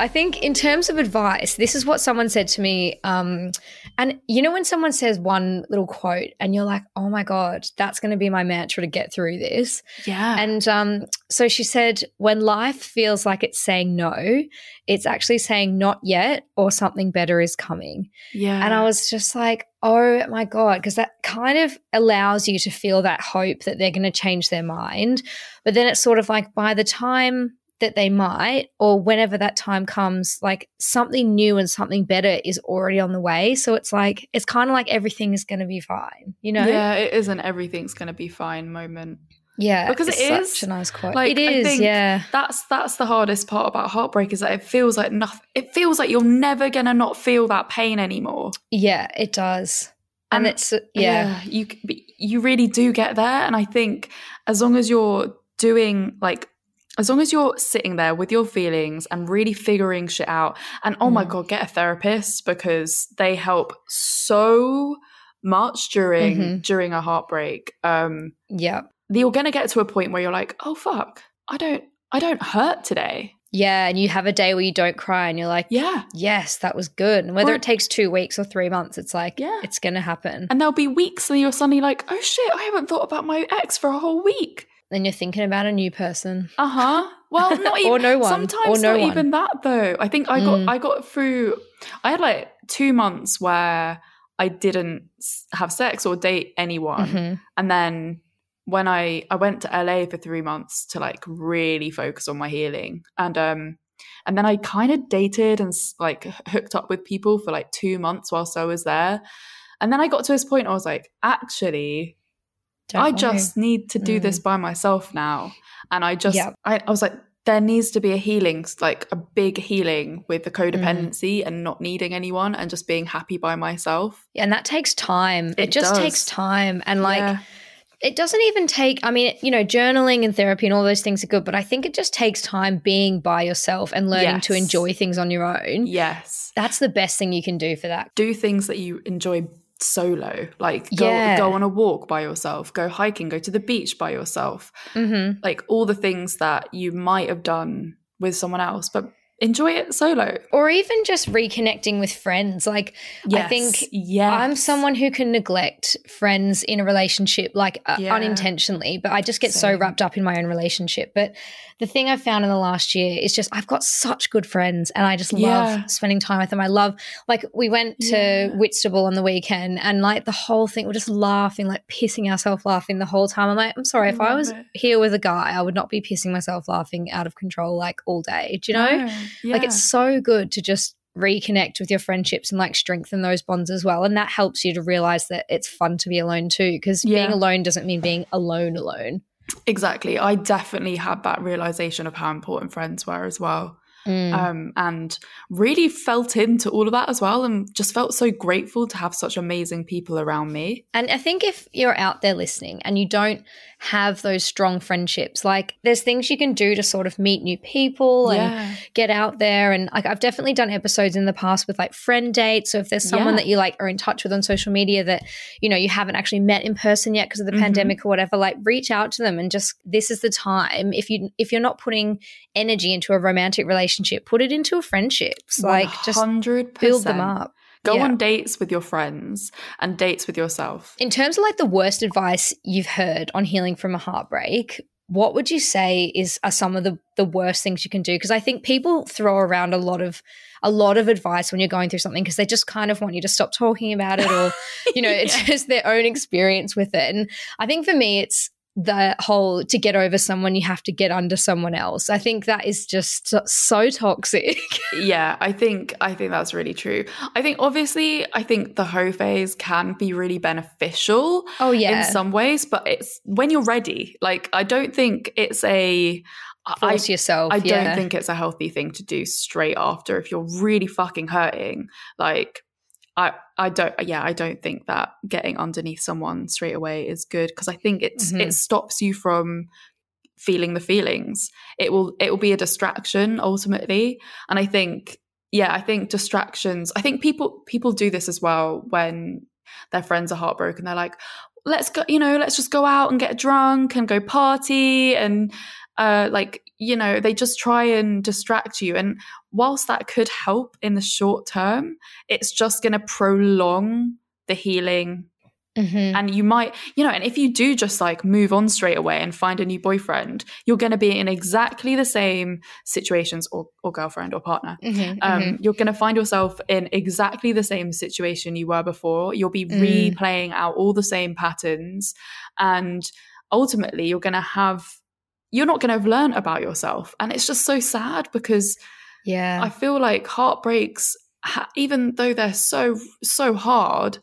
I think in terms of advice, this is what someone said to me. Um, and you know, when someone says one little quote and you're like, oh my God, that's going to be my mantra to get through this. Yeah. And um, so she said, when life feels like it's saying no, it's actually saying not yet or something better is coming. yeah. And I was just like, oh my God, because that kind of allows you to feel that hope that they're going to change their mind. But then it's sort of like by the time that they might, or whenever that time comes, like something new and something better is already on the way. So it's like, it's kind of like everything is going to be fine, you know? Yeah, it isn't everything's gonna be fine moment. Yeah. Because it it's such a nice quote. like, it I is, think yeah. That's that's the hardest part about heartbreak is that it feels like nothing it feels like you're never gonna not feel that pain anymore. Yeah, it does. And, And- it's, uh, yeah. you you really do get there and i think as long as you're doing like as long as you're sitting there with your feelings and really figuring shit out and oh my Mm. god get a therapist because they help so much during Mhm. during a heartbreak um Yeah. you're going to get to a point where you're like oh fuck i don't i don't hurt today Yeah, and you have a day where you don't cry and you're like, Yeah. yes, that was good. And whether Or- it takes two weeks or three months, it's like, Yeah. it's going to happen. And there'll be weeks where you're suddenly like, oh shit, I haven't thought about my ex for a whole week. Then you're thinking about a new person. Uh huh. Well, not even Or no one. Sometimes Or no not one. even that though. I think I got Mm. I got through. I had like two months where I didn't have sex or date anyone, Mhm. and then when I I went to LA for three months to like really focus on my healing, and um, and then I kind of dated and like hooked up with people for like two months whilst I was there, and then I got to this point I was like, actually, Don't I just need to do Mm. this by myself now. And I just, Yep. I, I was like, there needs to be a healing, like a big healing with the Mm. codependency and not needing anyone and just being happy by myself. Yeah, and that takes time. It, It just does. takes time. And like, Yeah. it doesn't even take, I mean, you know, journaling and therapy and all those things are good, but I think it just takes time being by yourself and learning to enjoy things on your own. yes. That's the best thing you can do for that. Do things that you enjoy solo, like go, Yeah. go on a walk by yourself, go hiking, go to the beach by yourself, hmm like all the things that you might have done with someone else, but enjoy it solo. Or even just reconnecting with friends. Like, I think yes. I'm someone who can neglect friends in a relationship, like uh, Yeah. unintentionally, but I just get so wrapped up in my own relationship. But the thing I've found in the last year is just I've got such good friends and I just love spending time with them. I love, like, we went to Yeah. Whitstable on the weekend and, like, the whole thing, we're just laughing, like, pissing ourselves laughing the whole time. I'm like, I'm sorry, if I was it. here with a guy, I would not be pissing myself laughing out of control, like, all day. Do you know? No. Like it's so good to just reconnect with your friendships and like strengthen those bonds as well. And that helps you to realize that it's fun to be alone too. Because being alone doesn't mean being alone alone. Exactly. I definitely had that realization of how important friends were as well. Mm. Um, and really felt into all of that as well and just felt so grateful to have such amazing people around me. And I think if you're out there listening and you don't have those strong friendships, like there's things you can do to sort of meet new people and get out there. And like I've definitely done episodes in the past with like friend dates. So if there's someone Yeah. that you like are in touch with on social media that, you know, you haven't actually met in person yet because of the Mhm. pandemic or whatever, like reach out to them and just this is the time. If you if you're not putting energy into a romantic relationship, put it into a friendships. Like just 100%. build them up. Go Yeah. on dates with your friends and dates with yourself. In terms of like the worst advice you've heard on healing from a heartbreak, what would you say is are some of the the worst things you can do? Because I think people throw around a lot of a lot of advice when you're going through something because they just kind of want you to stop talking about it or you know it's just their own experience with it. And I think for me it's the whole to get over someone you have to get under someone else. I think that is just so, toxic. yeah, I think I think that's really true. I think obviously I think the hoe phase can be really beneficial oh yeah. in some ways, but it's when you're ready. Like I don't think it's a I, Force yourself. I yeah. don't think it's a healthy thing to do straight after if you're really fucking hurting. Like I I don't yeah, I don't think that getting underneath someone straight away is good because I think it's Mhm. it stops you from feeling the feelings. It will it will be a distraction ultimately. And I think yeah, I think distractions I think people people do this as well when their friends are heartbroken. They're like, let's go, you know, let's just go out and get drunk and go party and uh like you know they just try and distract you and whilst that could help in the short term it's just going to prolong the healing Mhm. and you might you know and if you do just like move on straight away and find a new boyfriend you're going to be in exactly the same situations or, or girlfriend or partner Mhm, um, mhm. you're going to find yourself in exactly the same situation you were before. You'll be Mm. replaying out all the same patterns. And ultimately, you're going to have, you're not going to have learned about yourself. And it's just so sad because yeah. I feel like heartbreaks, even though they're so, so hard,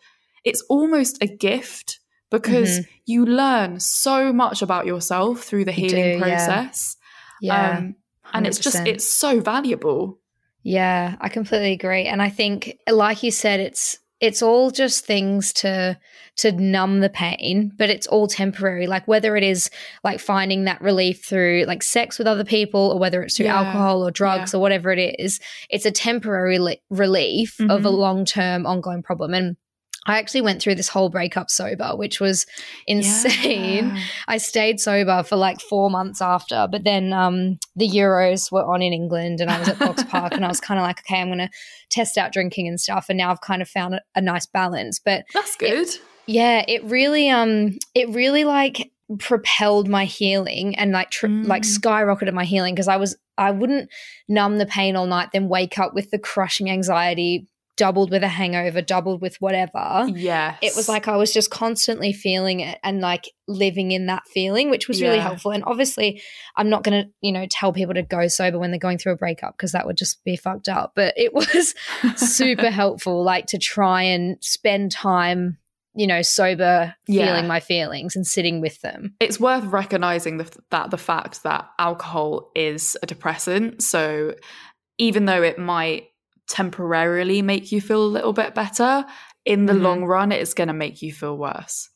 it's almost a gift because you learn so much about yourself through the Mm-hmm. Healing do, process. yeah. Um, and it's just, it's so valuable. Yeah, I completely agree. And I think like you said it's it's all just things to to numb the pain, but it's all temporary. Like whether it is like finding that relief through like sex with other people or whether it's through Yeah, alcohol or drugs or whatever it is, it's a temporary li- relief of a Mhm. long-term ongoing problem and I actually went through this whole breakup sober, which was insane. Yeah. I stayed sober for like four months after, but then um, the Euros were on in England and I was at Box Park and I was kind of like, okay, I'm going to test out drinking and stuff. And now I've kind of found a, a nice balance. But That's good. yeah, it really, um, it really like propelled my healing and like tr- Mm. like skyrocketed my healing because I was I wouldn't numb the pain all night, then wake up with the crushing anxiety, doubled with a hangover, doubled with whatever. Yeah. It was like I was just constantly feeling it and like living in that feeling, which was really helpful. And obviously, I'm not going to, you know, tell people to go sober when they're going through a breakup because that would just be fucked up. But it was super helpful, like to try and spend time, you know, sober, Yeah. feeling my feelings and sitting with them. it's worth recognizing the, that the fact that alcohol is a depressant. So even though it might temporarily make you feel a little bit better, in the Mhm. long run, it is going to make you feel worse.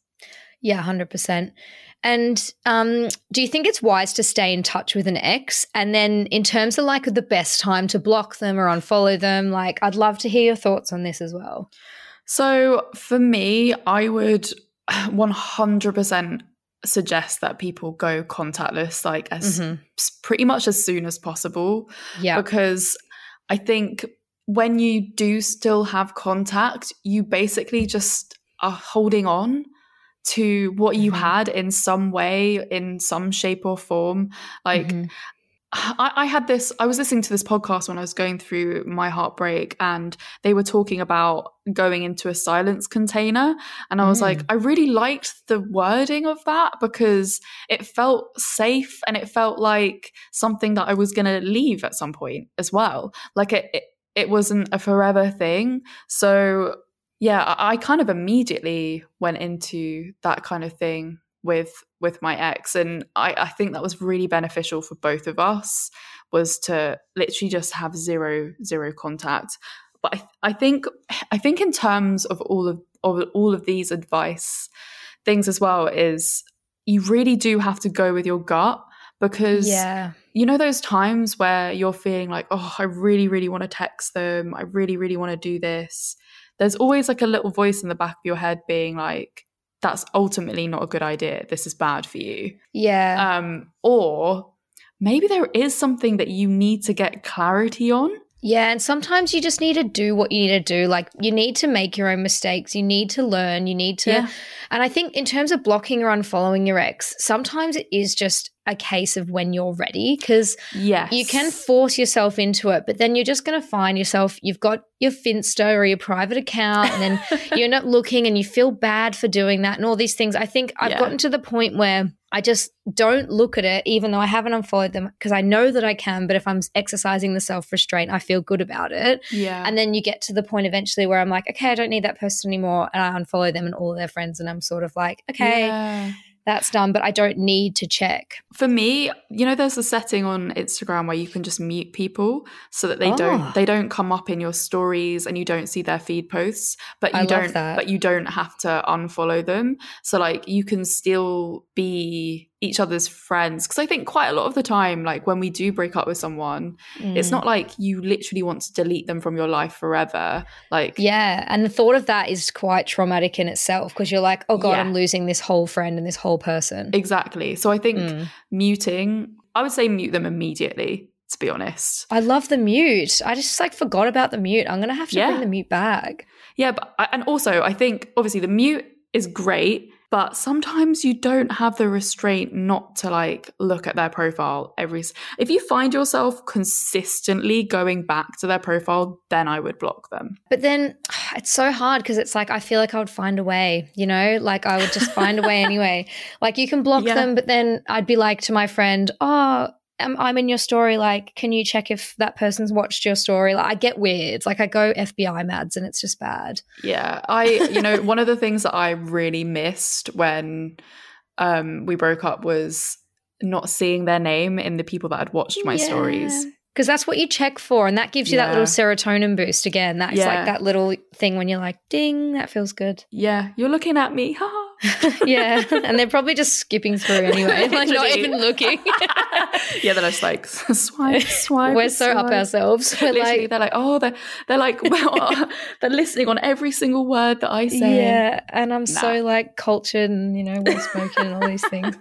Yeah, hundred percent. And um, do you think it's wise to stay in touch with an ex? And then, in terms of like the best time to block them or unfollow them, like I'd love to hear your thoughts on this as well. So for me, I would 100% suggest that people go contactless, like as Mhm. pretty much as soon as possible. Yeah, because I think when you do still have contact, you basically just are holding on to what you Mhm. had in some way, in some shape or form. Like, Mhm. I, I had this, I was listening to this podcast when I was going through my heartbreak, and they were talking about going into a silence container. And I was Mm. like, I really liked the wording of that because it felt safe and it felt like something that I was going to leave at some point as well. Like it, it, it wasn't a forever thing. So, yeah, I, I kind of immediately went into that kind of thing with with my ex. And I, I think that was really beneficial for both of us was to literally just have zero zero contact. But I, I think I think in terms of all of, of all of these advice things as well is you really do have to go with your gut because yeah, you know those times where you're feeling like oh I really really want to text them. I really really want to do this. There's always like a little voice in the back of your head being like that's ultimately not a good idea. This is bad for you. Yeah, um or maybe there is something that you need to get clarity on yeah. And sometimes you just need to do what you need to do. Like you need to make your own mistakes. You need to learn. You need to. Yeah. And I think in terms of blocking or unfollowing your ex, sometimes it is just a case of when you're ready because yes you can force yourself into it, but then you're just going to find yourself, you've got your Finsta or your private account, and then you're not looking and you feel bad for doing that and all these things. I think I've Yeah. gotten to the point where I just don't look at it, even though I haven't unfollowed them, because I know that I can. But if I'm exercising the self restraint, I feel good about it. yeah And then you get to the point eventually where I'm like, okay, I don't need that person anymore. And I unfollow them and all their friends. And I'm sort of like, okay, Yeah. That's done, but I don't need to check. for me you know there's a setting on instagram where you can just mute people so that they Oh. don't ah. they don't come up in your stories and you don't see their feed posts but you I don't but you don't have to unfollow them so like you can still be each other's friends because i think quite a lot of the time like when we do break up with someone it's Mm. not like you literally want to delete them from your life forever like Yeah. And the thought of that is quite traumatic in itself because you're like, oh God, Yeah. I'm losing this whole friend and this whole person. exactly so i think Mm. muting i would say mute them immediately to be honest I love the mute. I just like forgot about the mute. I'm going to have to Yeah. bring the mute back. Yeah, but I- and also I think obviously the mute is great, but sometimes you don't have the restraint not to like look at their profile every. If you find yourself consistently going back to their profile, then I would block them. But then it's so hard because it's like, I feel like I would find a way, you know, like I would just find a way anyway. Like you can block Yeah. them, but then I'd be like to my friend, oh, I'm, I'm in your story. Like, can you check if that person's watched your story? Like, I get weird. Like, I go FBI mads and it's just bad. Yeah, I you know one of the things that I really missed when um we broke up was not seeing their name in the people that had watched my stories. Because that's what you check for. And that gives you that little serotonin boost again. That's Yeah. like that little thing when you're like, ding, that feels good. Yeah, you're looking at me. yeah, and they're probably just skipping through anyway, like not even looking. yeah, they're just like swipe, swipe. We're so up ourselves. We're Literally, like, they're like, oh, they're they're like, well, they're listening on every single word that I say. yeah, and I'm so like cultured and you know well spoken and all these things.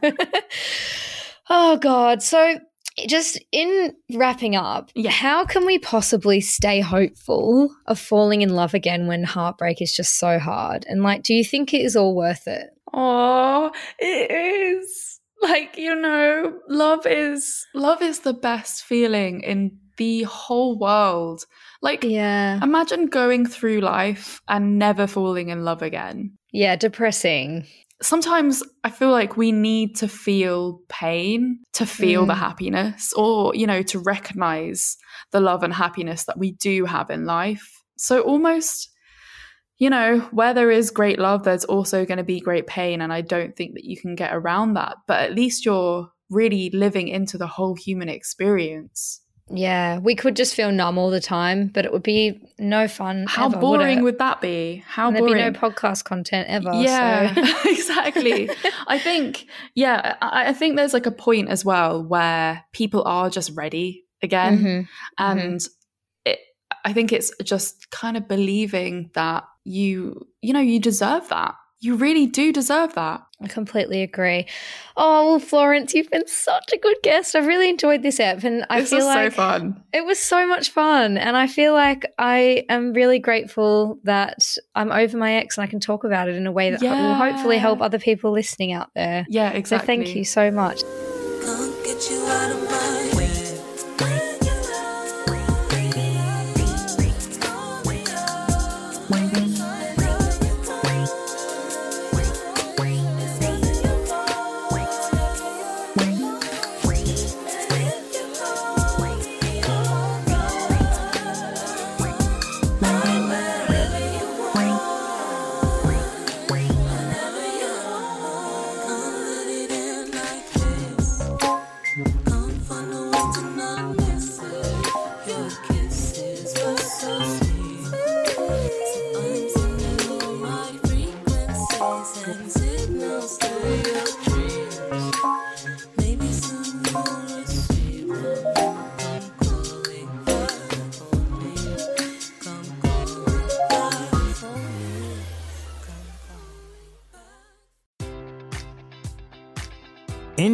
oh God, so just in wrapping up, Yeah. how can we possibly stay hopeful of falling in love again when heartbreak is just so hard? And like, do you think it is all worth it? Oh, it is. Like, you know, love is love is the best feeling in the whole world. Like Yeah, imagine going through life and never falling in love again. yeah, depressing. Sometimes I feel like we need to feel pain to feel the Mm. happiness or, you know, to recognize the love and happiness that we do have in life. So almost you know, where there is great love, there's also going to be great pain. And I don't think that you can get around that. But at least you're really living into the whole human experience. Yeah, we could just feel numb all the time, but it would be no fun. How ever, would boring it? would that be? How And there'd boring. be no podcast content ever. yeah, so- exactly. I think, yeah, I, I think there's like a point as well where people are just ready again. Mhm. and it, i think it's just kind of believing that you you know you deserve that you really do deserve that I completely agree. Oh, well, Florence, you've been such a good guest. I've really enjoyed this app, and I this feel is like so fun it was so much fun. And I feel like I am really grateful that I'm over my ex and I can talk about it in a way that ho- will hopefully help other people listening out there. yeah So exactly thank you so much.